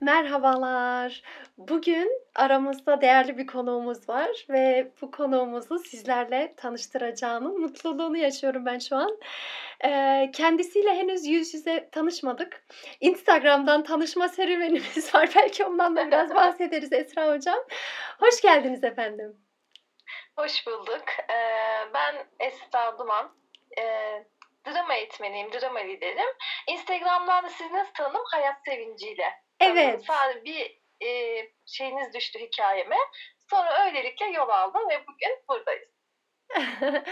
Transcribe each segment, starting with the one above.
Merhabalar. Bugün aramızda değerli bir konuğumuz var ve bu konuğumuzu sizlerle tanıştıracağımın mutluluğunu yaşıyorum ben şu an. Kendisiyle henüz yüz yüze tanışmadık. Instagram'dan tanışma serüvenimiz var. Belki ondan da biraz bahsederiz Esra Hocam. Hoş geldiniz efendim. Hoş bulduk. Ben Esra Duman. Drama eğitmeniyim, drama liderim. Instagram'dan da sizi nasıl tanıdım? Hayat sevinciyle. Evet. Sadece bir e, şeyiniz düştü hikayeme. Sonra öylelikle yol aldım ve bugün buradayız.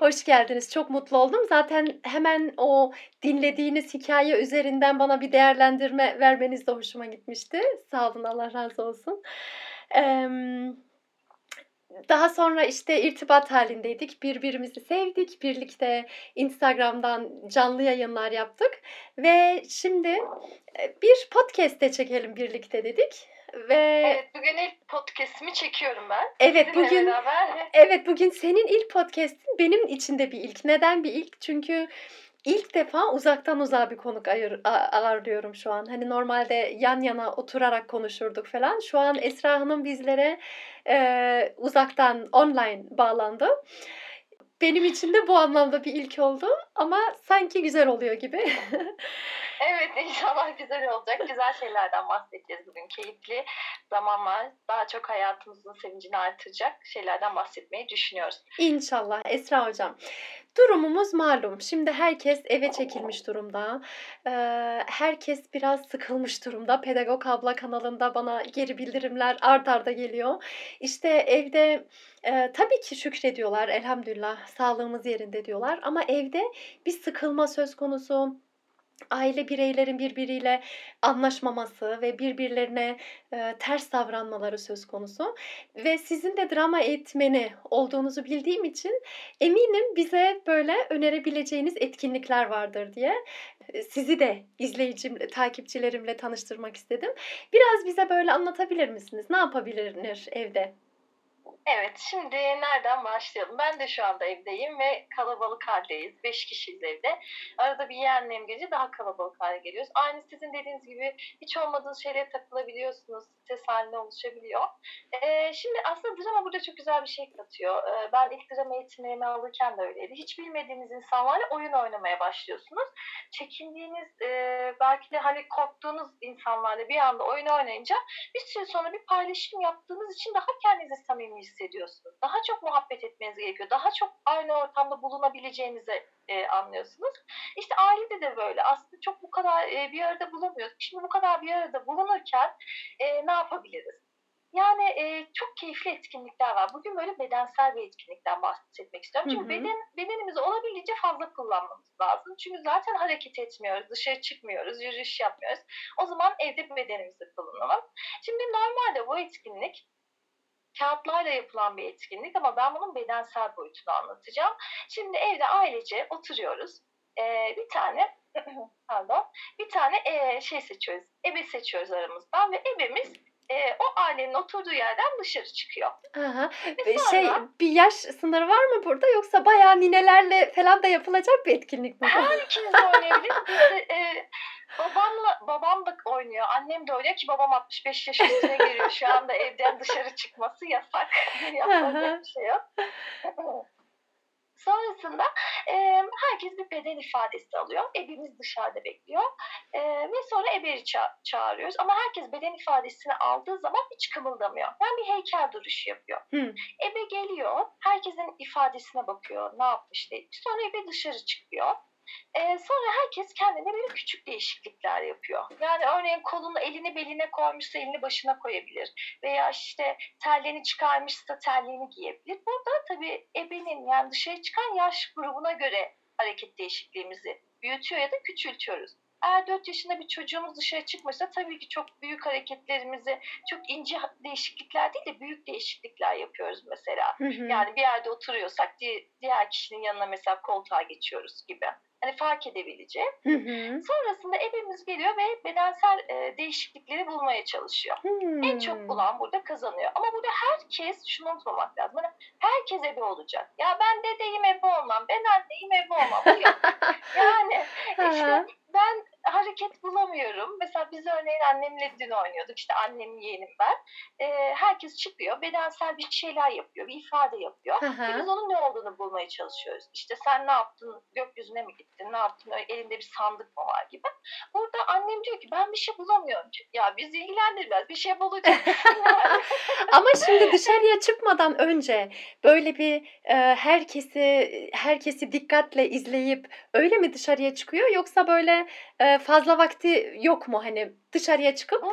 Hoş geldiniz. Çok mutlu oldum. Zaten hemen o dinlediğiniz hikaye üzerinden bana bir değerlendirme vermeniz de hoşuma gitmişti. Sağ olun. Allah razı olsun. Eee daha sonra işte irtibat halindeydik. Birbirimizi sevdik. Birlikte Instagram'dan canlı yayınlar yaptık. Ve şimdi e, bir podcast'te çekelim birlikte dedik. Ve Evet bugün ilk podcast'imi çekiyorum ben. evet Sizinle bugün beraber. evet bugün senin ilk podcast'in benim için de bir ilk. Neden bir ilk? Çünkü ilk defa uzaktan uzağa bir konuk ayır, ağırlıyorum şu an. Hani normalde yan yana oturarak konuşurduk falan. Şu an Esra Hanım bizlere e, uzaktan online bağlandı. Benim için de bu anlamda bir ilk oldu ama sanki güzel oluyor gibi. Evet inşallah güzel olacak. Güzel şeylerden bahsedeceğiz bugün. Keyifli zaman var. Daha çok hayatımızın sevincini artıracak şeylerden bahsetmeyi düşünüyoruz. İnşallah Esra Hocam. Durumumuz malum. Şimdi herkes eve çekilmiş durumda. Ee, herkes biraz sıkılmış durumda. Pedagog Abla kanalında bana geri bildirimler art arda geliyor. İşte evde e, tabii ki şükrediyorlar elhamdülillah sağlığımız yerinde diyorlar. Ama evde bir sıkılma söz konusu aile bireylerin birbiriyle anlaşmaması ve birbirlerine e, ters davranmaları söz konusu. Ve sizin de drama eğitmeni olduğunuzu bildiğim için eminim bize böyle önerebileceğiniz etkinlikler vardır diye sizi de izleyicim, takipçilerimle tanıştırmak istedim. Biraz bize böyle anlatabilir misiniz? Ne yapabilir evde? Evet, şimdi nereden başlayalım? Ben de şu anda evdeyim ve kalabalık haldeyiz. Beş kişiyiz evde. Arada bir yeğenlerim gece daha kalabalık hale geliyoruz. Aynı sizin dediğiniz gibi hiç olmadığınız şeylere takılabiliyorsunuz. Ses haline oluşabiliyor. Ee, şimdi aslında drama burada çok güzel bir şey katıyor. Ee, ben ilk drama eğitimlerimi alırken de öyleydi. Hiç bilmediğiniz insanlarla oyun oynamaya başlıyorsunuz. Çekindiğiniz, e, belki de hani korktuğunuz insanlarla bir anda oyun oynayınca bir süre sonra bir paylaşım yaptığınız için daha kendinizi samimi hissediyorsunuz. Daha çok muhabbet etmeniz gerekiyor. Daha çok aynı ortamda bulunabileceğinizi e, anlıyorsunuz. İşte ailede de böyle. Aslında çok bu kadar e, bir arada bulamıyoruz. Şimdi bu kadar bir arada bulunurken e, ne yapabiliriz? Yani e, çok keyifli etkinlikler var. Bugün böyle bedensel bir etkinlikten bahsetmek istiyorum. Çünkü Hı hı. beden bedenimizi olabildiğince fazla kullanmamız lazım. Çünkü zaten hareket etmiyoruz, dışarı çıkmıyoruz, yürüyüş yapmıyoruz. O zaman evde bedenimizi kullanalım. Şimdi normalde bu etkinlik kağıtlarla yapılan bir etkinlik ama ben bunun bedensel boyutunu anlatacağım. Şimdi evde ailece oturuyoruz. Ee, bir tane pardon bir tane e, şey seçiyoruz. Ebe seçiyoruz aramızdan ve ebemiz e, o ailenin oturduğu yerden dışarı çıkıyor. Aha. Ve Ve sonra- Şey bir yaş sınırı var mı burada yoksa bayağı ninelerle falan da yapılacak bir etkinlik mi? bu? Her ikimiz de oynayabilir. Biz de, e, babamla, babam da oynuyor. Annem de oynuyor ki babam 65 yaş üstüne giriyor. Şu anda evden dışarı çıkması yasak. Yapacak bir şey yok. Sonrasında e, herkes bir beden ifadesi alıyor. Ebemiz dışarıda bekliyor. E, ve sonra ebeyi ça- çağırıyoruz. Ama herkes beden ifadesini aldığı zaman hiç kımıldamıyor. Yani bir heykel duruşu yapıyor. Hı. Ebe geliyor. Herkesin ifadesine bakıyor. Ne yapmış diye. Sonra ebe dışarı çıkıyor. Ee, sonra herkes kendine böyle küçük değişiklikler yapıyor. Yani örneğin kolunu elini beline koymuşsa elini başına koyabilir. Veya işte terliğini çıkarmışsa terliğini giyebilir. Burada tabii ebenin yani dışarı çıkan yaş grubuna göre hareket değişikliğimizi büyütüyor ya da küçültüyoruz. Eğer 4 yaşında bir çocuğumuz dışarı çıkmışsa tabii ki çok büyük hareketlerimizi, çok ince değişiklikler değil de büyük değişiklikler yapıyoruz mesela. Hı hı. Yani bir yerde oturuyorsak di- diğer kişinin yanına mesela koltuğa geçiyoruz gibi. Hani fark edebileceği. Hı hı. Sonrasında ebemiz geliyor ve bedensel e, değişiklikleri bulmaya çalışıyor. En Hmm. çok bulan burada kazanıyor. Ama burada herkes şunu unutmamak lazım. Hani herkes ebe olacak. Ya ben dedeyim ebe olmam, ben anneyim ebe olmam. Yani işte ben hareket bulamıyorum. Mesela biz örneğin annemle dün oynuyorduk. İşte annem yeğenim ben. Ee, herkes çıkıyor. Bedensel bir şeyler yapıyor. Bir ifade yapıyor. Ve Aha. biz onun ne olduğunu bulmaya çalışıyoruz. İşte sen ne yaptın? Gökyüzüne mi gittin? Ne yaptın? Öyle elinde bir sandık mı var gibi. Burada annem diyor ki ben bir şey bulamıyorum. Ya bizi ilgilendirmez. Bir şey bulacaksın. yani. Ama şimdi dışarıya çıkmadan önce böyle bir e, herkesi herkesi dikkatle izleyip öyle mi dışarıya çıkıyor yoksa böyle e, fazla vakti yok mu hani dışarıya çıkıp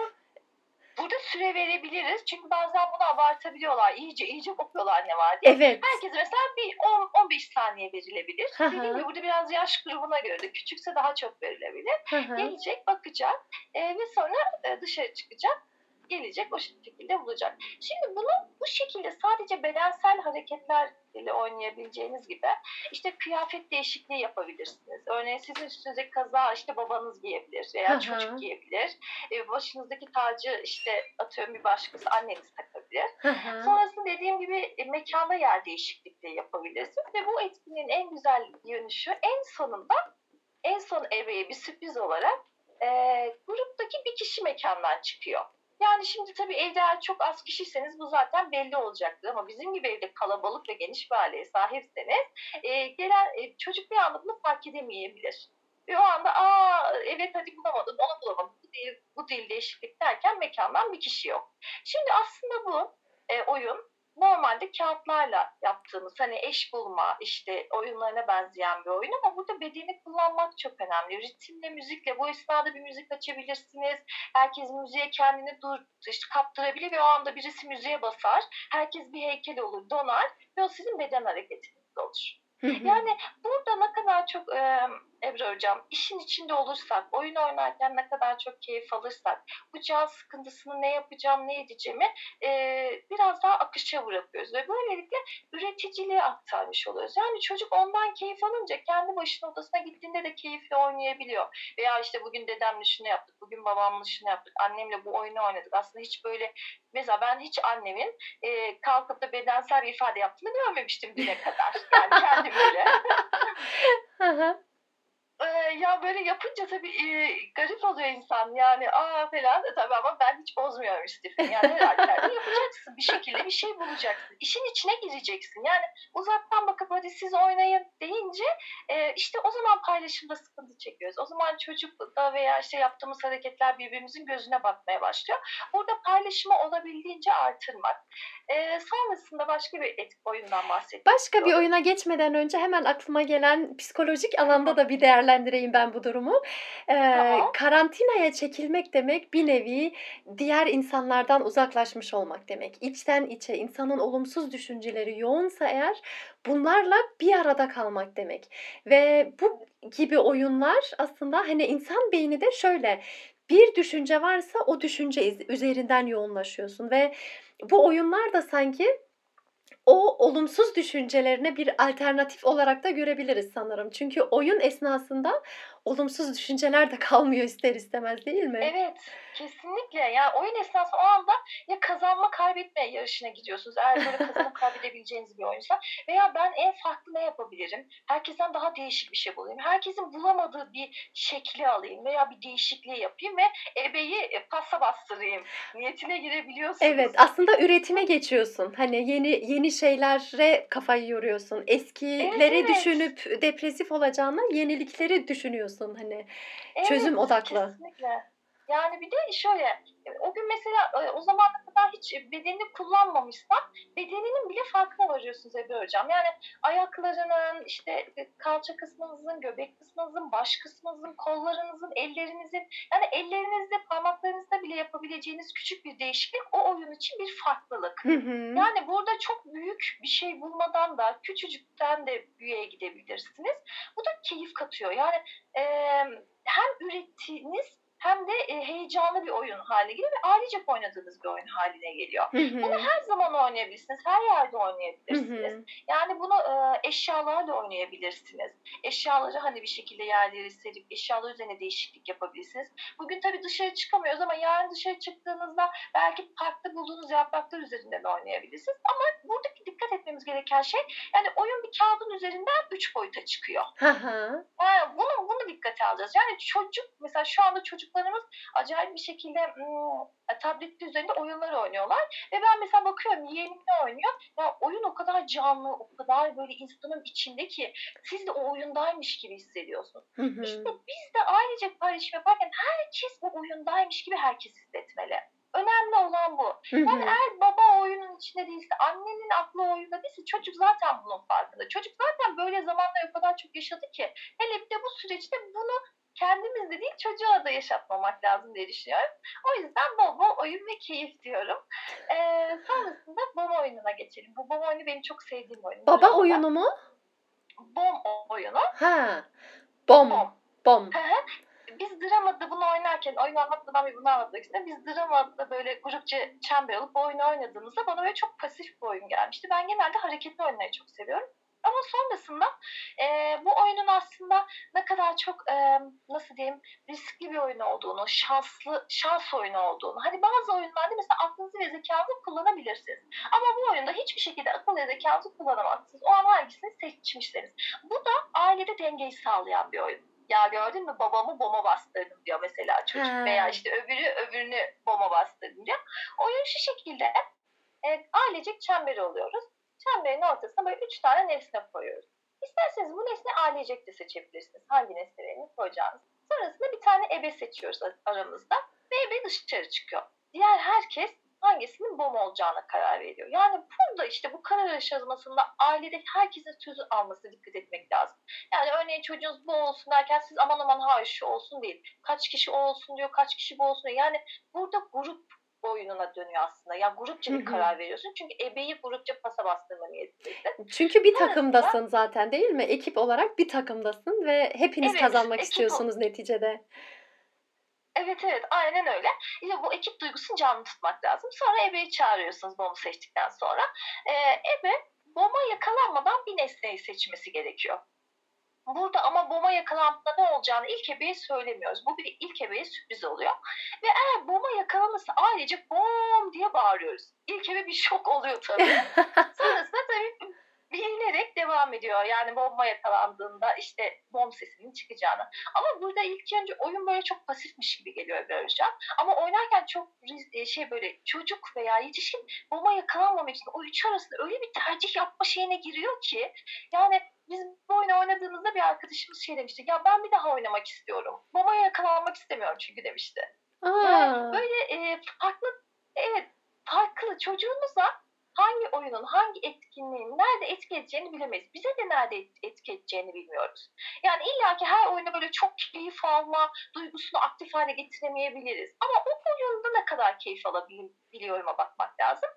Burada süre verebiliriz. Çünkü bazen bunu abartabiliyorlar. İyice iyice kopuyorlar ne var diye. evet Herkese mesela bir 10-15 saniye verilebilir. Hı hı. Dediğim gibi burada biraz yaş grubuna göre de küçükse daha çok verilebilir. Hı hı. Gelecek, bakacak e, ve sonra e, dışarı çıkacak. Gelecek o şekilde bulacak. Şimdi bunu bu şekilde sadece bedensel hareketlerle oynayabileceğiniz gibi işte kıyafet değişikliği yapabilirsiniz. Örneğin sizin üstünüzdeki kaza işte babanız giyebilir veya hı. çocuk giyebilir. E, başınızdaki tacı işte atıyorum bir başkası anneniz takabilir. Hı hı. Sonrasında dediğim gibi e, mekanda yer değişiklikleri yapabilirsiniz ve bu etkinliğin en güzel yönü şu en sonunda en son evreye bir sürpriz olarak e, gruptaki bir kişi mekandan çıkıyor. Yani şimdi tabii evde çok az kişiyseniz bu zaten belli olacaktır ama bizim gibi evde kalabalık ve geniş bir aileye sahipseniz e, gelen e, çocuk bir anda bunu fark edemeyebilir. Ve o anda aa evet hadi bulamadım onu bulamadım bu değil, bu değil değişiklik derken mekandan bir kişi yok. Şimdi aslında bu e, oyun normalde kağıtlarla yaptığımız hani eş bulma işte oyunlarına benzeyen bir oyun ama burada bedeni kullanmak çok önemli. Ritimle, müzikle bu esnada bir müzik açabilirsiniz. Herkes müziğe kendini dur, işte kaptırabilir ve o anda birisi müziğe basar. Herkes bir heykel olur, donar ve o sizin beden hareketiniz olur. Yani burada ne kadar çok e, Ebru Hocam işin içinde olursak, oyun oynarken ne kadar çok keyif alırsak, bu can sıkıntısını ne yapacağım, ne edeceğimi e, biraz daha akışa bırakıyoruz. Ve böylelikle üreticiliğe aktarmış oluyoruz. Yani çocuk ondan keyif alınca kendi başına odasına gittiğinde de keyifle oynayabiliyor. Veya işte bugün dedemle şunu yaptık, bugün babamla şunu yaptık, annemle bu oyunu oynadık. Aslında hiç böyle, mesela ben hiç annemin e, kalkıp da bedensel bir ifade yaptığını görmemiştim düne kadar. Yani kendim öyle. Ee, ya böyle yapınca tabii e, garip oluyor insan. Yani aa falan. E, tabii ama ben hiç bozmuyorum istifini yani her halükarda yapacaksın bir şekilde bir şey bulacaksın. İşin içine gireceksin. Yani uzaktan bakıp hadi siz oynayın deyince e, işte o zaman paylaşımda sıkıntı çekiyoruz. O zaman çocukta veya işte yaptığımız hareketler birbirimizin gözüne batmaya başlıyor. Burada paylaşımı olabildiğince artırmak. E, sonrasında başka bir etik oyundan bahsetmek Başka bir oyuna geçmeden önce hemen aklıma gelen psikolojik alanda da bir değerlendireyim ben bu durumu. Ee, Tamam. karantinaya çekilmek demek bir nevi diğer insanlardan uzaklaşmış olmak demek. İçten içe insanın olumsuz düşünceleri yoğunsa eğer bunlarla bir arada kalmak demek. Ve bu gibi oyunlar aslında hani insan beyni de şöyle bir düşünce varsa o düşünce üzerinden yoğunlaşıyorsun ve bu oyunlar da sanki o olumsuz düşüncelerine bir alternatif olarak da görebiliriz sanırım. Çünkü oyun esnasında olumsuz düşünceler de kalmıyor ister istemez değil mi? Evet, kesinlikle. Yani oyun esnası o anda ya kazanma kaybetme yarışına gidiyorsunuz. Eğer böyle kazanıp kaybedebileceğiniz bir oyunsa. Veya ben en farklı ne yapabilirim? Herkesten daha değişik bir şey bulayım. Herkesin bulamadığı bir şekli alayım veya bir değişikliği yapayım ve ebeyi e, pasa bastırayım. Niyetine girebiliyorsunuz. Evet, aslında üretime geçiyorsun. Hani yeni yeni şeylere kafayı yoruyorsun. Eskileri Evet. düşünüp depresif olacağına yenilikleri düşünüyorsun hani. Evet, çözüm odaklı. Kesinlikle. Yani bir de şöyle, e, o gün mesela e, o zamana kadar hiç bedenini kullanmamışsan bedeninin bile farkına varıyorsunuz Ebe Hocam. Yani ayaklarının, işte e, kalça kısmınızın, göbek kısmınızın, baş kısmınızın, kollarınızın, ellerinizin yani ellerinizde, parmaklarınızda bile yapabileceğiniz küçük bir değişiklik o oyun için bir farklılık. Hı hı. Yani burada çok büyük bir şey bulmadan da küçücükten de büyüğe gidebilirsiniz. Bu da keyif katıyor. Yani e, hem ürettiğiniz hem de e, heyecanlı bir oyun haline geliyor ve ailecek oynadığınız bir oyun haline geliyor. Hı hı. Bunu her zaman oynayabilirsiniz, her yerde oynayabilirsiniz. hı. Yani bunu e, eşyalarla oynayabilirsiniz. Eşyaları hani bir şekilde yerleri serip eşyalar üzerine değişiklik yapabilirsiniz. Bugün tabii dışarı çıkamıyoruz ama yarın dışarı çıktığınızda belki parkta bulduğunuz yapraklar üzerinden de oynayabilirsiniz. Ama buradaki dikkat etmemiz gereken şey yani oyun bir kağıdın üzerinden üç boyuta çıkıyor. Hı hı. Ha, bunu, bunu dikkate alacağız. Yani çocuk mesela şu anda çocuklarımız acayip bir şekilde hmm, tablet üzerinde oyunlar oynuyorlar. Ve ben mesela bakıyorum yeğenim ne oynuyor? Ya oyun o kadar canlı, o kadar böyle insanın içinde ki siz de o oyundaymış gibi hissediyorsunuz. Hı hı. İşte biz de ailecek paylaşım yaparken herkes o oyundaymış gibi herkes hissetmeli. Önemli olan bu. Hı hı. Yani eğer baba oyunun içinde değilse, annenin aklı oyunda değilse çocuk zaten bunun farkında. Çocuk zaten böyle zamanlar o kadar çok yaşadı ki hele bir de bu süreçte bunu kendimiz de değil çocuğa da yaşatmamak lazım diye düşünüyorum. O yüzden bol bol oyun ve keyif diyorum. Ee, sonrasında bom oyununa geçelim. Bu bom oyunu benim çok sevdiğim oyun. Baba oyunu mu? Bom oyunu. Ha. Bom. Bom. Bom. Biz dramada bunu oynarken, oyun anlatmadan bir bunu anlatmak istedim. Biz dramada böyle grupça çember alıp bu oyunu oynadığımızda bana böyle çok pasif bir oyun gelmişti. Ben genelde hareketli oyunları çok seviyorum. Ama sonrasında e, bu oyunun aslında ne kadar çok e, nasıl diyeyim riskli bir oyun olduğunu, şanslı şans oyunu olduğunu. Hani bazı oyunlarda mesela aklınızı ve zekanızı kullanabilirsiniz. Ama bu oyunda hiçbir şekilde akıl ve zekanızı kullanamazsınız. O an hangisini seçmişseniz. Bu da ailede dengeyi sağlayan bir oyun. Ya gördün mü babamı bomba bastırdım diyor mesela çocuk Ha. veya işte öbürü öbürünü bomba bastırdım diyor. Oyun şu şekilde evet, ailecek çemberi oluyoruz. Çemberin ortasına böyle üç tane nesne koyuyoruz. İsterseniz bu nesne ailecek de seçebilirsiniz. Hangi nesnelerini koyacağınız. Sonrasında bir tane ebe seçiyoruz aramızda ve ebe dışarı çıkıyor. Diğer herkes hangisinin bom olacağına karar veriyor. Yani burada işte bu karar aşamasında ailede herkesin sözü alması dikkat etmek lazım. Yani örneğin çocuğunuz bu olsun derken siz aman aman hayır şu olsun değil. Kaç kişi o olsun diyor, kaç kişi bu olsun diyor. Yani burada grup oyununa dönüyor aslında. Yani grupça bir karar veriyorsun. Çünkü ebeyi grupça pasa bastırma niyetindesin. Çünkü bir takımdasın zaten değil mi? Ekip olarak bir takımdasın ve hepiniz Evet, kazanmak ekip o- istiyorsunuz neticede. Evet evet aynen öyle. İşte bu ekip duygusunu canlı tutmak lazım. Sonra ebeyi çağırıyorsunuz bomu seçtikten sonra. Ee, ebe bomba yakalanmadan bir nesneyi seçmesi gerekiyor. Burada ama bomba yakalandığında ne olacağını ilk ebeye söylemiyoruz. Bu bir ilk ebeye sürpriz oluyor. Ve eğer bomba yakalanırsa ailece bom diye bağırıyoruz. İlk ebe bir şok oluyor tabii. Sonrasında tabii bilinerek devam ediyor. Yani bomba yakalandığında işte bom sesinin çıkacağını. Ama burada ilk önce oyun böyle çok pasifmiş gibi geliyor böylece. Ama oynarken çok e, şey böyle çocuk veya yetişkin bomba yakalanmamak için o üç arasında öyle bir tercih yapma şeyine giriyor ki yani biz bu oyunu oynadığımızda bir arkadaşımız şey demişti. Ya ben bir daha oynamak istiyorum. Bombaya yakalanmak istemiyorum çünkü demişti. Yani Aa. böyle e, farklı evet farklı çocuğunuza hangi oyunun hangi etkinliğin nerede etki edeceğini bilemeyiz. Bize de nerede et- etki edeceğini bilmiyoruz. Yani illaki her oyunda böyle çok keyif alma duygusunu aktif hale getiremeyebiliriz. Ama o oyunda ne kadar keyif alabiliyorum'a bakmak lazım.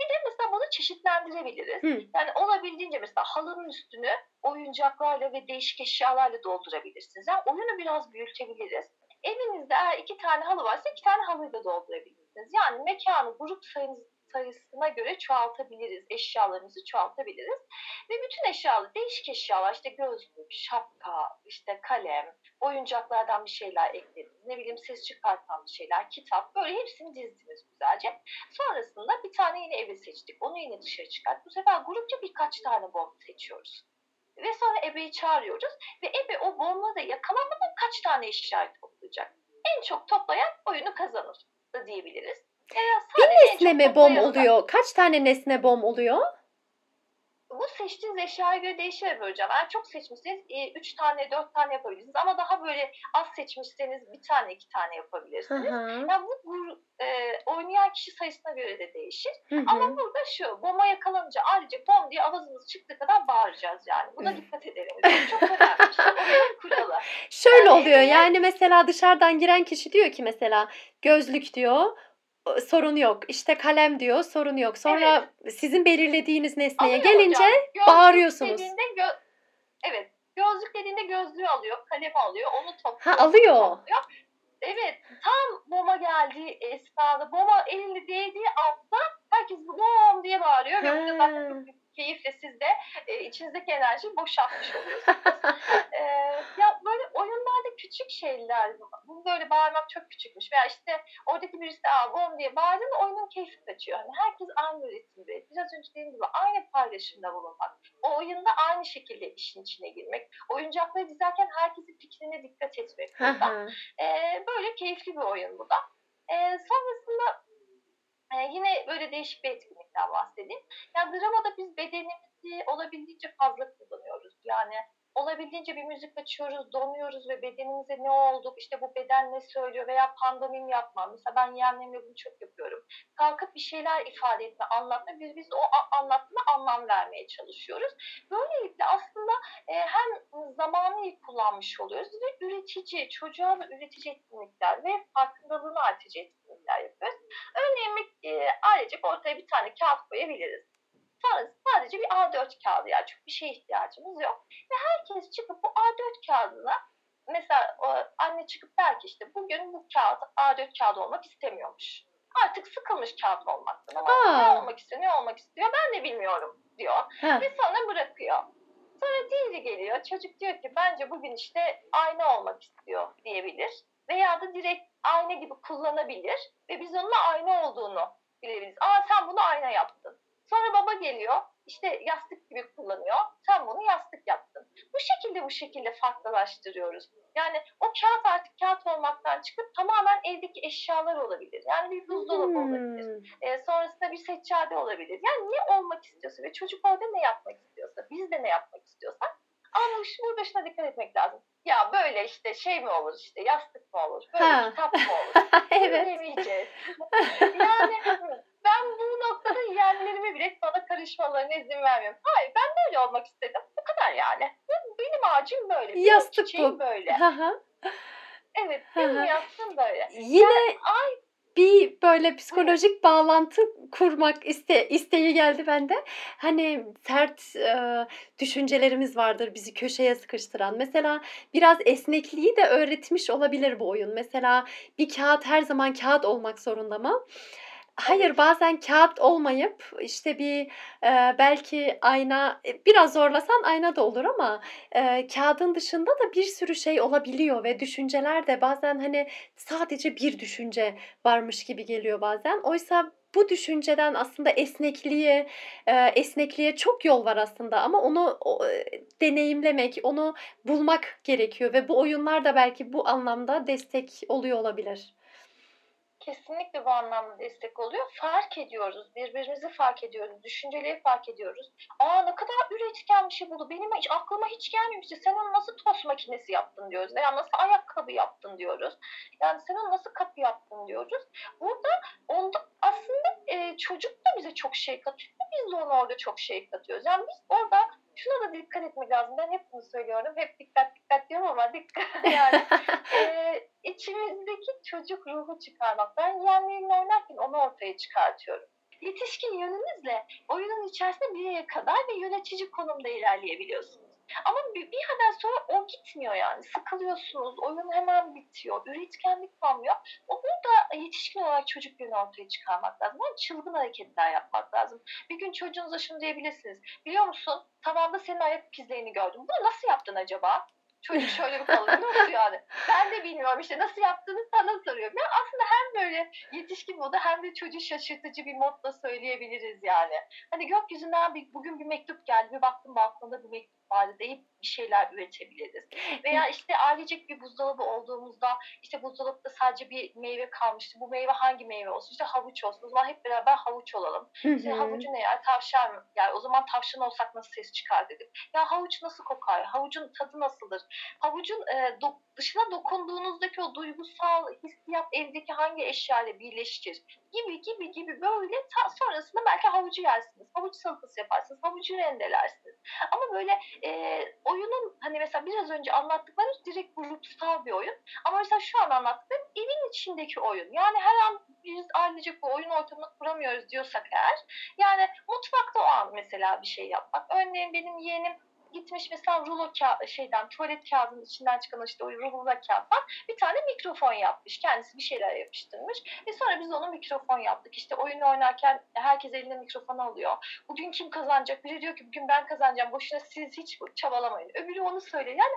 Bir de mesela bunu çeşitlendirebiliriz. Hı. Yani olabildiğince mesela halının üstünü oyuncaklarla ve değişik eşyalarla doldurabilirsiniz. Yani oyunu biraz büyütebiliriz. Evinizde eğer iki tane halı varsa iki tane halıyı da doldurabilirsiniz. Yani mekanı grup sayınız sayısına göre çoğaltabiliriz. Eşyalarımızı çoğaltabiliriz. Ve bütün eşyalar, değişik eşyalar işte gözlük, şapka, işte kalem, oyuncaklardan bir şeyler eklediniz. Ne bileyim ses çıkartan bir şeyler, kitap böyle hepsini dizdiniz güzelce. Sonrasında bir tane yine evi seçtik. Onu yine dışarı çıkarttık. Bu sefer grupça birkaç tane bomba seçiyoruz. Ve sonra ebeyi çağırıyoruz. Ve ebe o bomba da yakalanmadan kaç tane eşya toplayacak. En çok toplayan oyunu kazanır da diyebiliriz. Veya Bir nesne mi bom da- oluyor? Kaç tane nesne bom oluyor? Bu seçtiğiniz eşyaya göre değişir hocam. Eğer çok seçmişseniz 3 tane 4 tane yapabilirsiniz. Ama daha böyle az seçmişseniz bir tane iki tane Hı yapabilirsiniz. hı. Yani bu, bu e, oynayan kişi sayısına göre de değişir. Hı hı. Ama burada şu, bomba yakalanınca ayrıca bom diye avazımız çıktığı kadar bağıracağız yani. Buna Hı. dikkat edelim. Çok önemli. İşte oyunun kuralı. Şöyle Yani oluyor yani mesela dışarıdan giren kişi diyor ki mesela gözlük diyor "o- sorun yok. İşte kalem diyor sorun yok. Sonra sizin belirlediğiniz nesneye Alıyor gelince hocam. Bağırıyorsunuz. Gö- evet. Gözlük dediğinde gözlüğü alıyor, kalemi alıyor, onu topluyor. Ha, alıyor. topluyor. Evet, tam bomba geldiği esnada, bomba elini değdiği anda herkes bom diye bağırıyor. Ve burada zaten çok keyifle siz de e, içinizdeki enerjiyi boşaltmış oluyorsunuz. e, ya böyle oyunlarda küçük şeyler, bu böyle bağırmak çok küçükmüş. Veya işte oradaki birisi aa bom diye bağırdı mı oyunun keyfi kaçıyor. Hani herkes aynı üretimde. Biraz önce dediğim gibi aynı paylaşımda bulunmak. O oyunda aynı şekilde işin içine girmek. Oyuncakları dizerken herkesin fikrine dikkat etmek. Ee, böyle keyifli bir oyun bu da. Ee, sonrasında e, yine böyle değişik bir etkinlikten bahsedeyim. Ya dramada biz bedenimizi olabildiğince fazla kullanıyoruz. Yani olabildiğince bir müzik açıyoruz, donuyoruz ve bedenimize ne oldu, işte bu beden ne söylüyor veya pandomim yapmam. Mesela ben yeğenlerimle bunu çok yapıyorum. Kalkıp bir şeyler ifade etme, anlatma. Biz, biz o anlatma anlam vermeye çalışıyoruz. Böylelikle aslında e, hem zamanı kullanmış oluyoruz ve üretici, çocuğa da üretici etkinlikler ve farkındalığını artırıcı etkinlikler yapıyoruz. Örneğin e, ailecek ortaya bir tane kağıt koyabiliriz. Sonra sadece bir A4 kağıdı yani çok bir şeye ihtiyacımız yok. Ve herkes çıkıp bu A4 kağıdına mesela o anne çıkıp der ki işte bugün bu kağıt A4 kağıdı olmak istemiyormuş. Artık sıkılmış kağıt olmaktan ama Aa. ne olmak istiyor ne olmak istiyor ben de bilmiyorum diyor Ha. ve sonra bırakıyor. Sonra diğeri geliyor. Çocuk diyor ki bence bugün işte ayna olmak istiyor diyebilir. Veya da direkt ayna gibi kullanabilir ve biz onun ayna olduğunu bilebiliriz. Aa sen bunu ayna yaptın. Sonra baba geliyor. işte yastık gibi kullanıyor. Sen bunu yastık yaptın. Bu şekilde bu şekilde farklılaştırıyoruz. Yani o kağıt artık kağıt olmaktan çıkıp tamamen evdeki eşyalar olabilir. Yani bir buzdolabı olabilir. Hmm. E, sonrasında bir seccade olabilir. Yani ne olmak istiyorsa ve çocuk orada ne yapmak istiyorsa, biz de ne yapmak istiyorsak. Ama şu- burada şuna dikkat etmek lazım. Ya böyle işte şey mi olur işte yastık mı olur, böyle Ha. kitap mı olur? evet. Demeyeceğiz. yani ben bu noktada yeğenlerime bile bana karışmalarına izin vermiyorum. Hayır ben böyle olmak istedim. Bu kadar yani. Benim ağacım böyle. Benim Yastık bu. böyle. Evet benim yastığım böyle. Yine ay bir böyle psikolojik bağlantı kurmak iste, isteği geldi bende. Hani sert e, düşüncelerimiz vardır bizi köşeye sıkıştıran. Mesela biraz esnekliği de öğretmiş olabilir bu oyun. Mesela bir kağıt her zaman kağıt olmak zorunda mı? Hayır bazen kağıt olmayıp işte bir e, belki ayna e, biraz zorlasan ayna da olur ama e, kağıdın dışında da bir sürü şey olabiliyor ve düşünceler de bazen hani sadece bir düşünce varmış gibi geliyor bazen. Oysa bu düşünceden aslında esnekliğe esnekliğe çok yol var aslında ama onu e, deneyimlemek, onu bulmak gerekiyor ve bu oyunlar da belki bu anlamda destek oluyor olabilir. Kesinlikle bu anlamda destek oluyor. Fark ediyoruz. Birbirimizi fark ediyoruz. Düşünceleri fark ediyoruz. Aa ne kadar üretken bir şey buldu. Benim hiç aklıma hiç gelmemişti. Sen onu nasıl tost makinesi yaptın diyoruz. Veya nasıl ayakkabı yaptın diyoruz. Yani sen onu nasıl kapı yaptın diyoruz. Burada onda aslında e, çocuk da bize çok şey katıyor. Biz de ona orada çok şey katıyoruz. Yani biz orada şuna da dikkat etmek lazım. Ben hep bunu söylüyorum. Hep dikkat dikkat diyorum ama dikkat yani. e, içimizdeki çocuk ruhu çıkarmak. Ben yeğenlerimle oynarken onu ortaya çıkartıyorum. Yetişkin yönünüzle oyunun içerisinde bir kadar ve yönetici konumda ilerleyebiliyorsunuz. Ama bir, bir yerden sonra o gitmiyor yani. Sıkılıyorsunuz, oyun hemen bitiyor, üretkenlik kalmıyor. O burada yetişkin olarak çocuk yönü ortaya çıkarmak lazım. Yani çılgın hareketler yapmak lazım. Bir gün çocuğunuza şunu diyebilirsiniz. Biliyor musun tavanda senin ayak izlerini gördüm. Bunu nasıl yaptın acaba? Çocuk şöyle bir kalıyor. Nasıl yani? Ben de bilmiyorum işte nasıl yaptığını sana soruyorum. Ya aslında hem böyle yetişkin modu hem de çocuğu şaşırtıcı bir modla söyleyebiliriz yani. Hani gökyüzünden bir, bugün bir mektup geldi. Bir baktım balkonda bir mektup bari deyip bir şeyler üretebiliriz. Veya işte ailecek bir buzdolabı olduğumuzda işte buzdolabında sadece bir meyve kalmıştı. Bu meyve hangi meyve olsun? İşte havuç olsun. O zaman hep beraber havuç olalım. İşte havucu ne yer? Tavşan mı? Yani o zaman tavşan olsak nasıl ses çıkar dedim. Ya havuç nasıl kokar? Havucun tadı nasıldır? Havucun e, do- dışına dokunduğunuzdaki o duygusal hissiyat evdeki hangi eşyayla birleşir? Gibi gibi gibi böyle ta sonrasında belki havucu yersiniz. Havuç salatası yaparsınız. Havucu rendelersiniz. Ama böyle e, oyunun hani mesela biraz önce anlattıklarım direkt grupsal bir oyun. Ama mesela şu an anlattıklarım evin içindeki oyun. Yani her an biz ailecek bu oyun ortamını kuramıyoruz diyorsak eğer yani mutfakta o an mesela bir şey yapmak. Örneğin benim yeğenim gitmiş mesela rulo ka- şeyden tuvalet kağıdının içinden çıkan işte o rulo kağıttan bir tane mikrofon yapmış. Kendisi bir şeyler yapıştırmış. Ve sonra biz onu mikrofon yaptık. İşte oyun oynarken herkes eline mikrofon alıyor. Bugün kim kazanacak? Biri diyor ki bugün ben kazanacağım. Boşuna siz hiç çabalamayın. Öbürü onu söylüyor. Yani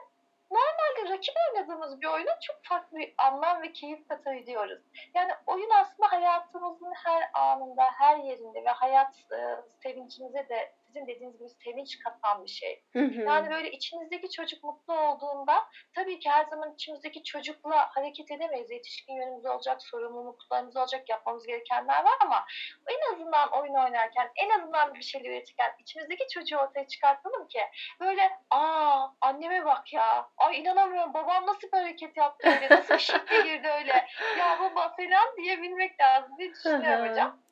normalde rakip oynadığımız bir oyuna çok farklı bir anlam ve keyif katabiliyoruz. Yani oyun aslında hayatımızın her anında, her yerinde ve hayat e, sevincimize de sizin dediğiniz gibi sevinç katan bir şey. Hı hı. Yani böyle içinizdeki çocuk mutlu olduğunda tabii ki her zaman içimizdeki çocukla hareket edemeyiz. Yetişkin yönümüz olacak, sorumluluklarımız olacak, yapmamız gerekenler var ama en azından oyun oynarken, en azından bir şeyler üretirken içimizdeki çocuğu ortaya çıkartalım ki böyle aa anneme bak ya, ay inanamıyorum babam nasıl bir hareket yaptı öyle, nasıl bir şekle girdi öyle, ya baba falan diyebilmek lazım diye düşünüyorum hocam.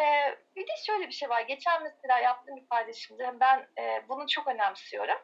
Ee, bir de şöyle bir şey var. Geçen mesela yaptığım bir paylaşımda ben e, bunu çok önemsiyorum.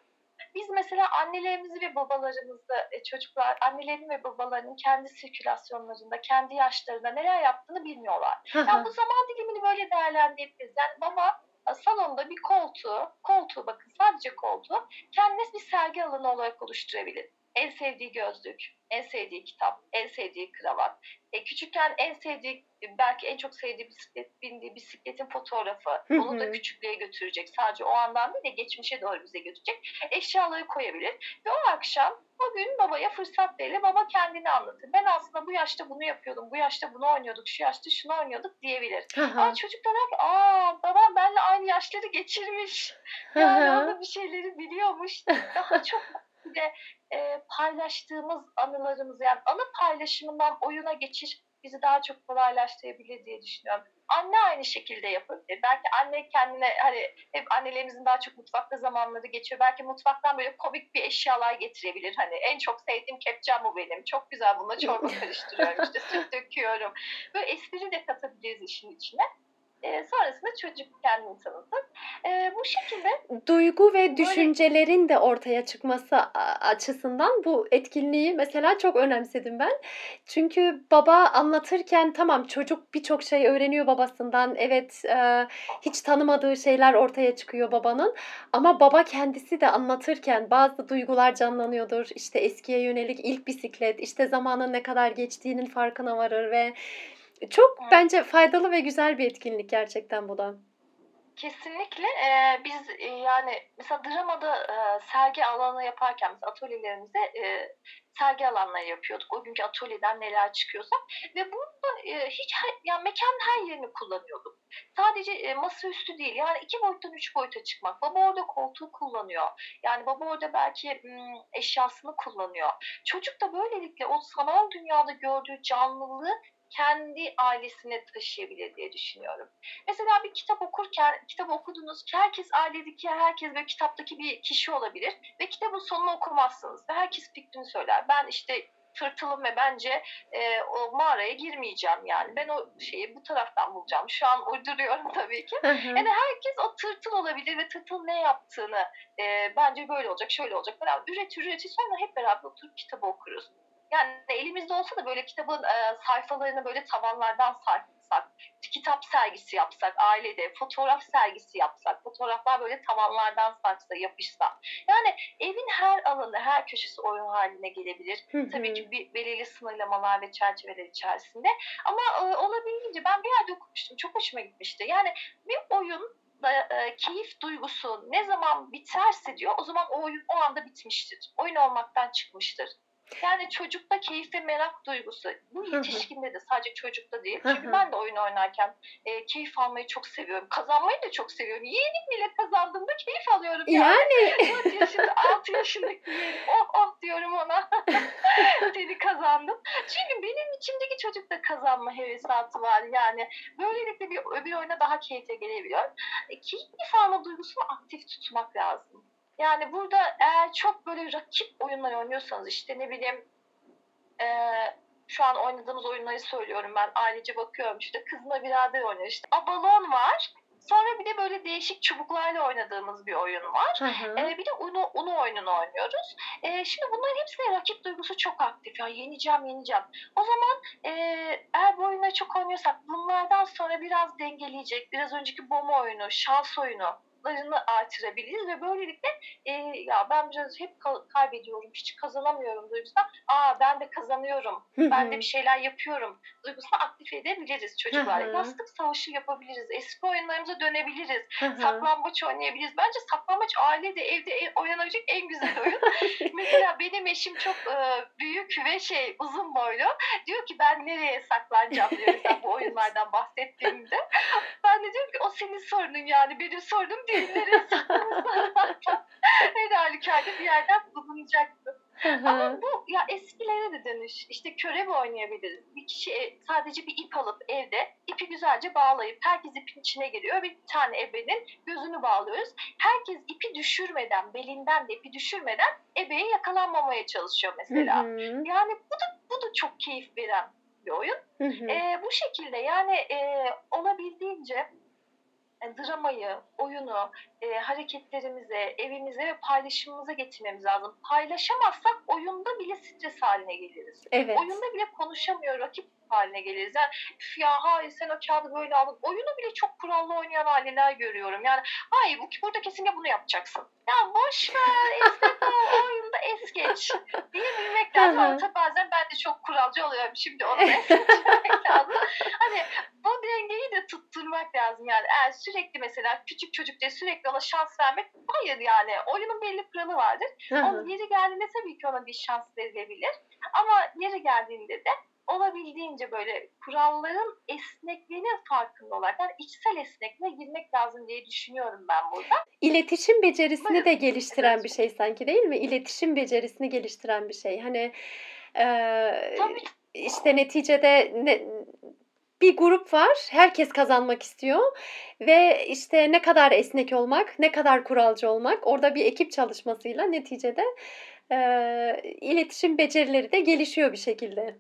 Biz mesela annelerimizi ve babalarımızı e, çocuklar annelerin ve babalarının kendi sirkülasyonlarında, kendi yaşlarında neler yaptığını bilmiyorlar. Yani bu zaman dilimini böyle değerlendirebiliriz. Yani baba e, salonda bir koltuğu, koltuğu bakın sadece koltuğu kendine bir sergi alanı olarak oluşturabilir. En sevdiği gözlük, en sevdiği kitap, en sevdiği kravat. E, küçükken en sevdiği, belki en çok sevdiği bisiklet, bindiği bisikletin fotoğrafı. Onu da küçüklüğe götürecek. Sadece o andan değil de geçmişe doğru bize götürecek. Eşyaları koyabilir. Ve o akşam o gün babaya fırsat verir. Baba kendini anlatır. Ben aslında bu yaşta bunu yapıyordum. Bu yaşta bunu oynuyorduk. Şu yaşta şunu oynuyorduk diyebilir. Hı. Aa, çocuk da der ki aa babam benimle aynı yaşları geçirmiş. Yani o da bir şeyleri biliyormuş. Daha çok bir de e, paylaştığımız anılarımız yani anı paylaşımından oyuna geçiş bizi daha çok kolaylaştırabilir diye düşünüyorum. Anne aynı şekilde yapabilir. Belki anne kendine hani hep annelerimizin daha çok mutfakta zamanları geçiyor. Belki mutfaktan böyle komik bir eşyalar getirebilir. Hani en çok sevdiğim kepçem bu benim. Çok güzel bununla çorba karıştırıyorum. işte süt döküyorum. Böyle espri de katabiliriz işin içine. E, sonrasında çocuk kendini tanıtır. E, bu şekilde Duygu ve düşüncelerin de ortaya çıkması açısından bu etkinliği mesela çok önemsedim ben. Çünkü baba anlatırken tamam çocuk birçok şey öğreniyor babasından. Evet e, hiç tanımadığı şeyler ortaya çıkıyor babanın. Ama baba kendisi de anlatırken bazı duygular canlanıyordur. İşte eskiye yönelik ilk bisiklet, işte zamanın ne kadar geçtiğinin farkına varır ve çok Evet. bence faydalı ve güzel bir etkinlik gerçekten bu da. Kesinlikle e, biz e, yani mesela dramada e, sergi alanı yaparken mesela atölyelerimize e, sergi alanları yapıyorduk. O günkü atölyeden neler çıkıyorsa ve burada e, hiç yani mekanın her yerini kullanıyorduk. Sadece e, masaüstü değil yani iki boyuttan üç boyuta çıkmak. Baba orada koltuğu kullanıyor. Yani baba orada belki m, eşyasını kullanıyor. Çocuk da böylelikle o sanal dünyada gördüğü canlılığı kendi ailesine taşıyabilir diye düşünüyorum. Mesela bir kitap okurken, kitap okudunuz ki herkes ailedeki herkes böyle kitaptaki bir kişi olabilir ve kitabın sonunu okumazsınız ve herkes fikrini söyler. Ben işte tırtılım ve bence e, o mağaraya girmeyeceğim yani. Ben o şeyi bu taraftan bulacağım. Şu an uyduruyorum tabii ki. Hı hı. Yani herkes o tırtıl olabilir ve tırtıl ne yaptığını e, bence böyle olacak, şöyle olacak falan üretir üretir sonra hep beraber oturup kitabı okuruz. Yani elimizde olsa da böyle kitabın e, sayfalarını böyle tavanlardan sarkıtsak, kitap sergisi yapsak ailede, fotoğraf sergisi yapsak, fotoğraflar böyle tavanlardan sarksa, yapışsa. Yani evin her alanı, her köşesi oyun haline gelebilir. Tabii ki bir belirli sınırlamalar ve çerçeveler içerisinde. Ama e, olabildiğince ben bir yerde okumuştum. Çok hoşuma gitmişti. Yani bir oyun da e, keyif duygusu ne zaman biterse diyor o zaman o oyun o anda bitmiştir. Oyun olmaktan çıkmıştır. Yani çocukta keyif ve merak duygusu. Bu yetişkinde de sadece çocukta değil. Çünkü ben de oyun oynarken e, keyif almayı çok seviyorum. Kazanmayı da çok seviyorum. Yeğenim bile kazandığımda keyif alıyorum. Yani 4 yaşında, 6 yaşındaki yeğenim. Oh oh diyorum ona. Seni kazandım. Çünkü benim içimdeki çocukta kazanma hevesatı var. Yani böylelikle bir öbür oyuna daha keyifle gelebiliyor. E, keyif alma duygusunu aktif tutmak lazım. Yani burada eğer çok böyle rakip oyunlar oynuyorsanız işte ne bileyim eee, şu an oynadığımız oyunları söylüyorum ben ailece bakıyorum işte kızımla birader oynuyor işte abalon var sonra bir de böyle değişik çubuklarla oynadığımız bir oyun var. Hı hı. Ee, bir de Uno, Uno oyununu oynuyoruz. Ee, şimdi bunların hepsinde rakip duygusu çok aktif. Ya yeneceğim, yeneceğim. O zaman e, eğer bu oyunları çok oynuyorsak bunlardan sonra biraz dengeleyecek, biraz önceki bomba oyunu, şans oyunu larını artırabiliriz ve böylelikle e, ya ben biraz hep ka- kaybediyorum, hiç kazanamıyorum duygusuna. Aa ben de kazanıyorum, ben de bir şeyler yapıyorum duygusunu aktif edebiliriz çocuklarla. Hı hı. Yastık savaşı yapabiliriz, eski oyunlarımıza dönebiliriz. Hı hı. Saklambaç oynayabiliriz. Bence saklambaç ailede evde e- oynanabilecek en güzel oyun. Mesela benim eşim çok e, büyük ve şey uzun boylu. Diyor ki ben nereye saklanacağım diyor bu oyunlardan bahsettiğimde. Ben de diyorum ki o senin sorunun yani benim sorunum değil. Her halükarda bir yerden hı. Ama bu ya eskilere de dönüş. İşte körebe oynayabiliriz. Bir kişi e, sadece bir ip alıp evde ipi güzelce bağlayıp herkes ipin içine giriyor. Bir tane ebenin gözünü bağlıyoruz. Herkes ipi düşürmeden, belinden de ipi düşürmeden ebeye yakalanmamaya çalışıyor mesela. Hı hı. Yani bu da bu da çok keyif veren bir oyun. Hı hı. Ee, bu şekilde yani e, olabildiğince e, dramayı, oyunu, e, hareketlerimize, evimize ve paylaşımımıza getirmemiz lazım. Paylaşamazsak oyunda bile stres haline geliriz. Evet. Oyunda bile konuşamıyor, rakip haline geliriz. Yani "Üf ya hayır sen o kağıdı böyle aldın. Oyunu bile çok kurallı oynayan aileler görüyorum. Yani hayır bu burada kesinlikle bunu yapacaksın. Ya boş ver, esnek ol, oyunda es geç diyebilmek lazım. Tabii bazen ben de çok kuralcı oluyorum. Şimdi onu es geçirmek lazım. Hani bu de tutturmak lazım yani. Eğer sürekli mesela küçük çocuk diye sürekli ona şans vermek hayır yani. Oyunun belli kuralı vardır. Hı hı. Onun yeri geldiğinde tabii ki ona bir şans verilebilir. Ama yeri geldiğinde de olabildiğince böyle kuralların esnekliğinin farkında olarak yani içsel esnekliğe girmek lazım diye düşünüyorum ben burada. İletişim becerisini Buyurun. de geliştiren Evet. bir şey sanki değil mi? İletişim becerisini geliştiren bir şey. Hani Tabii işte neticede ne, bir grup var. Herkes kazanmak istiyor ve işte ne kadar esnek olmak, ne kadar kuralcı olmak. Orada bir ekip çalışmasıyla neticede eee, iletişim becerileri de gelişiyor bir şekilde.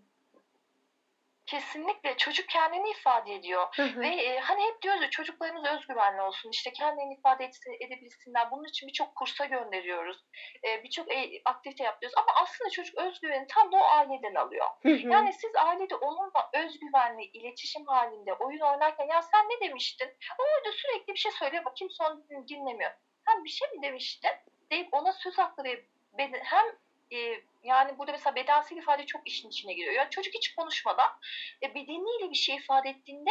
Kesinlikle çocuk kendini ifade ediyor. Hı hı. Ve e, hani hep diyoruz ya çocuklarımız özgüvenli olsun, işte kendilerini ifade etse, edebilsinler. Bunun için birçok kursa gönderiyoruz. E, birçok e, aktivite yapıyoruz. Ama aslında çocuk özgüveni tam da o aileden alıyor. Hı hı. Yani siz ailede onunla özgüvenli iletişim halinde oyun oynarken ya sen ne demiştin? O orada sürekli bir şey söylüyor bakayım son dinlemiyor. Sen bir şey mi demiştin? deyip ona söz hakkı verip hem e, yani burada mesela bedensel ifade çok işin içine giriyor. Yani çocuk hiç konuşmadan e, bedeniyle bir şey ifade ettiğinde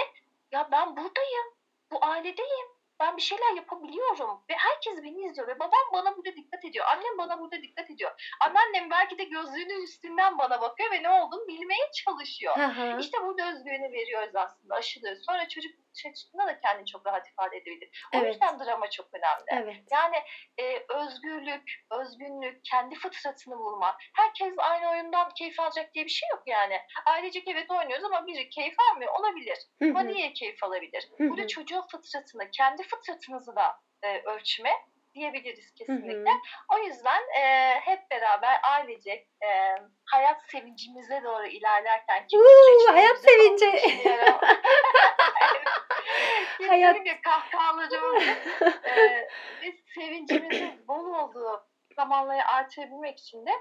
ya ben buradayım, bu ailedeyim, ben bir şeyler yapabiliyorum ve herkes beni izliyor ve babam bana burada dikkat ediyor, annem bana burada dikkat ediyor. Anneannem belki de gözlüğünün üstünden bana bakıyor ve ne olduğunu bilmeye çalışıyor. Hı hı. İşte burada özgüveni veriyoruz aslında, aşılıyoruz. Sonra çocuk dışarı çıktığında da kendini çok rahat ifade edebilir. O Evet. yüzden drama çok önemli. Evet. Yani e, özgürlük, özgünlük, kendi fıtratını bulmak. Herkes aynı oyundan keyif alacak diye bir şey yok yani. Ailecek evet oynuyoruz ama biri keyif almıyor olabilir. Ama niye keyif alabilir? Burada çocuğun fıtratını, kendi fıtratınızı da e, ölçme diyebiliriz kesinlikle. O yüzden e, hep beraber ailecek e, hayat sevincimize doğru ilerlerken ki Uuu, hayat sevinci. Hayat- kahkahalarımızın e, ve sevincimizin bol olduğu zamanları artırabilmek için de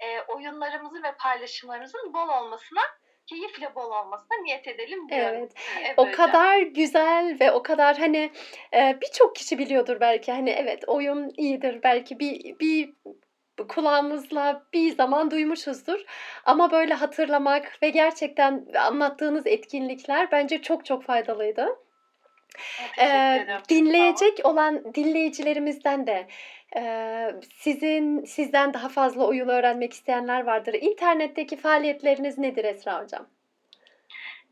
e, oyunlarımızın ve paylaşımlarımızın bol olmasına, keyifle bol olmasına niyet edelim diyorum. Evet. Evet O kadar güzel ve o kadar hani e, birçok kişi biliyordur belki hani evet oyun iyidir belki bir bir kulağımızla bir zaman duymuşuzdur ama böyle hatırlamak ve gerçekten anlattığınız etkinlikler bence çok çok faydalıydı. Ee, dinleyecek olan dinleyicilerimizden de Ee, sizin sizden daha fazla oyun öğrenmek isteyenler vardır. İnternetteki faaliyetleriniz nedir Esra Hocam?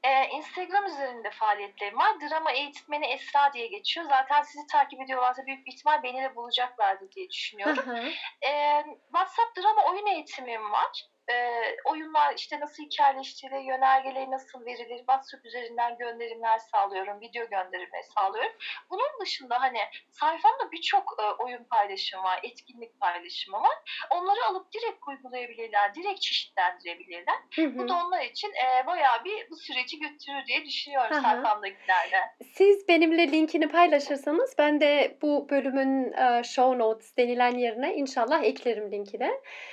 Ee, Instagram üzerinde faaliyetlerim var. Drama eğitmeni Esra diye geçiyor. Zaten sizi takip ediyorlarsa büyük bir ihtimal beni de bulacaklardır diye Hı düşünüyorum. hı. Ee, WhatsApp drama oyun eğitimim var. Ee, oyunlar işte nasıl hikayeleştirilir, yönergeleri nasıl verilir, WhatsApp üzerinden gönderimler sağlıyorum, video gönderimleri sağlıyorum. Bunun dışında hani sayfamda birçok e, oyun paylaşımı var, etkinlik paylaşımı var. Onları alıp direkt uygulayabilirler, direkt çeşitlendirebilirler. Hı hı. Bu da onlar için e, bayağı bir bu süreci götürür diye düşünüyorum Aha. sayfamdakilerle. Siz benimle linkini paylaşırsanız ben de bu bölümün e, show notes denilen yerine inşallah eklerim linkini.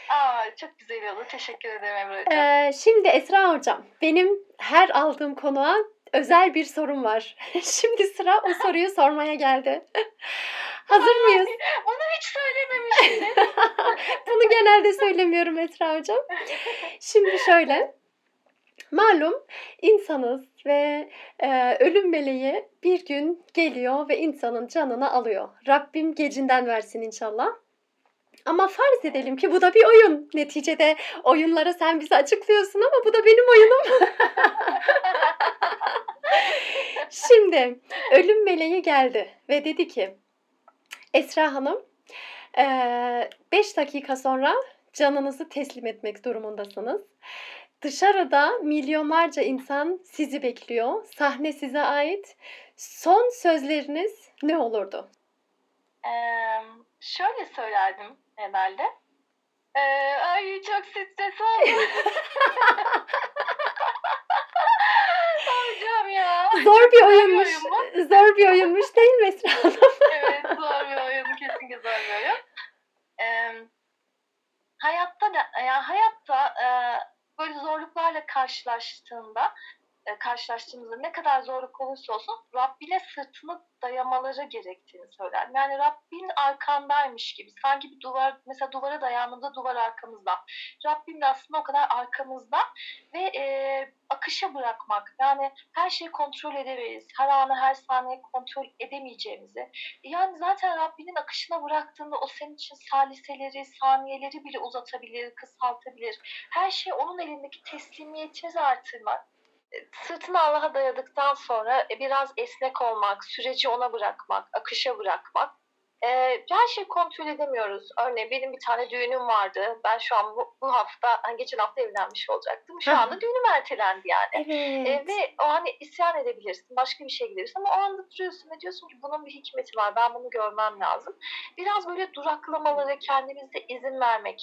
Aa, çok güzel oldu. Teşekkür ederim Emre Hocam. Ee, şimdi Esra Hocam, benim her aldığım konuğa özel bir sorum var. Şimdi sıra o soruyu sormaya geldi. Hazır mıyız? Bunu hiç söylememiştim. Bunu genelde söylemiyorum Esra Hocam. Şimdi şöyle. Malum insanız ve e, ölüm meleği bir gün geliyor ve insanın canını alıyor. Rabbim gecinden versin inşallah. Ama farz edelim ki bu da bir oyun. Neticede oyunlara sen bize açıklıyorsun ama bu da benim oyunum. Şimdi ölüm meleği geldi ve dedi ki Esra Hanım 5 dakika sonra canınızı teslim etmek durumundasınız. Dışarıda milyonlarca insan sizi bekliyor. Sahne size ait. Son sözleriniz ne olurdu? Ee, şöyle söylerdim herhalde. Ee, ay çok stres oldum. Hocam ya. Zor bir oyunmuş. oyun mu? Zor bir oyunmuş değil mi Esra Hanım? evet zor bir oyun. Kesinlikle zor bir oyun. Ee, hayatta da, yani hayatta e, böyle zorluklarla karşılaştığında karşılaştığımızda ne kadar zorluk olursa olsun Rabbine sırtını dayamaları gerektiğini söyler. Yani Rabbin arkandaymış gibi. Sanki bir duvar, mesela duvara dayandığında duvar arkamızda. Rabbim de aslında o kadar arkamızda ve e, akışa bırakmak. Yani her şeyi kontrol edemeyiz. Her anı, her saniye kontrol edemeyeceğimizi. Yani zaten Rabbinin akışına bıraktığında o senin için saliseleri, saniyeleri bile uzatabilir, kısaltabilir. Her şey onun elindeki teslimiyetimizi artırmak sırtını Allah'a dayadıktan sonra e, biraz esnek olmak, süreci ona bırakmak, akışa bırakmak. E, her şeyi kontrol edemiyoruz. Örneğin benim bir tane düğünüm vardı. Ben şu an bu, bu hafta, hani geçen hafta evlenmiş olacaktım. Şu anda düğünüm ertelendi yani. E, Evet. ve o an isyan edebilirsin, başka bir şey gidebilirsin ama o anda duruyorsun ve diyorsun ki bunun bir hikmeti var, ben bunu görmem lazım. Biraz böyle duraklamalara kendimize izin vermek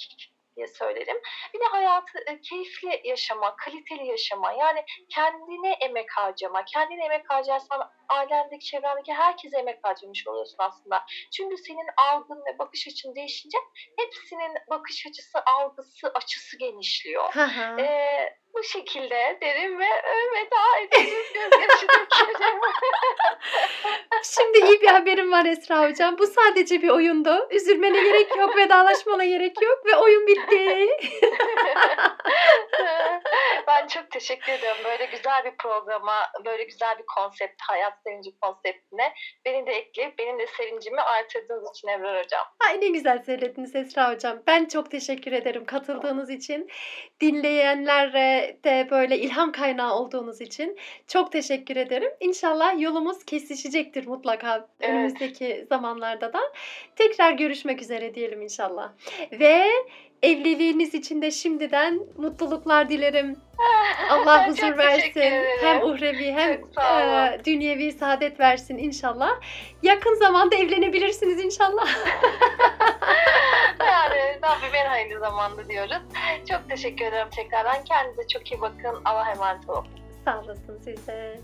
diye söylerim. Bir de hayatı e, keyifli yaşama, kaliteli yaşama, yani kendine emek harcama. Kendine emek harcarsan ailendeki, çevrendeki herkese emek harcamış oluyorsun aslında. Çünkü senin algın ve bakış açın değişince hepsinin bakış açısı, algısı, açısı genişliyor. Hı hı. Ee, bu şekilde derim ve e, veda edeceğim gözyaşı dökerim. Şimdi iyi bir haberim var Esra Hocam. Bu sadece bir oyundu. Üzülmene gerek yok, vedalaşmana gerek yok ve oyun bitti. ben çok teşekkür ediyorum böyle güzel bir programa, böyle güzel bir konsept, hayat sevinci konseptine beni de ekleyip benim de sevincimi artırdığınız için Ebrar Hocam. Ay ne güzel söylediniz Esra Hocam. Ben çok teşekkür ederim katıldığınız için. De böyle ilham kaynağı olduğunuz için çok teşekkür ederim. İnşallah yolumuz kesişecektir mutlaka Evet. önümüzdeki zamanlarda da. Tekrar görüşmek üzere diyelim inşallah. Ve evliliğiniz için de şimdiden mutluluklar dilerim. Allah Çok huzur versin. Hem uhrevi hem e, dünyevi saadet versin inşallah. Yakın zamanda evlenebilirsiniz inşallah. yani Rabbim en hayırlı zamanda diyoruz. Çok teşekkür ederim tekrardan. Kendinize çok iyi bakın. Allah'a emanet olun. Sağ olasın size.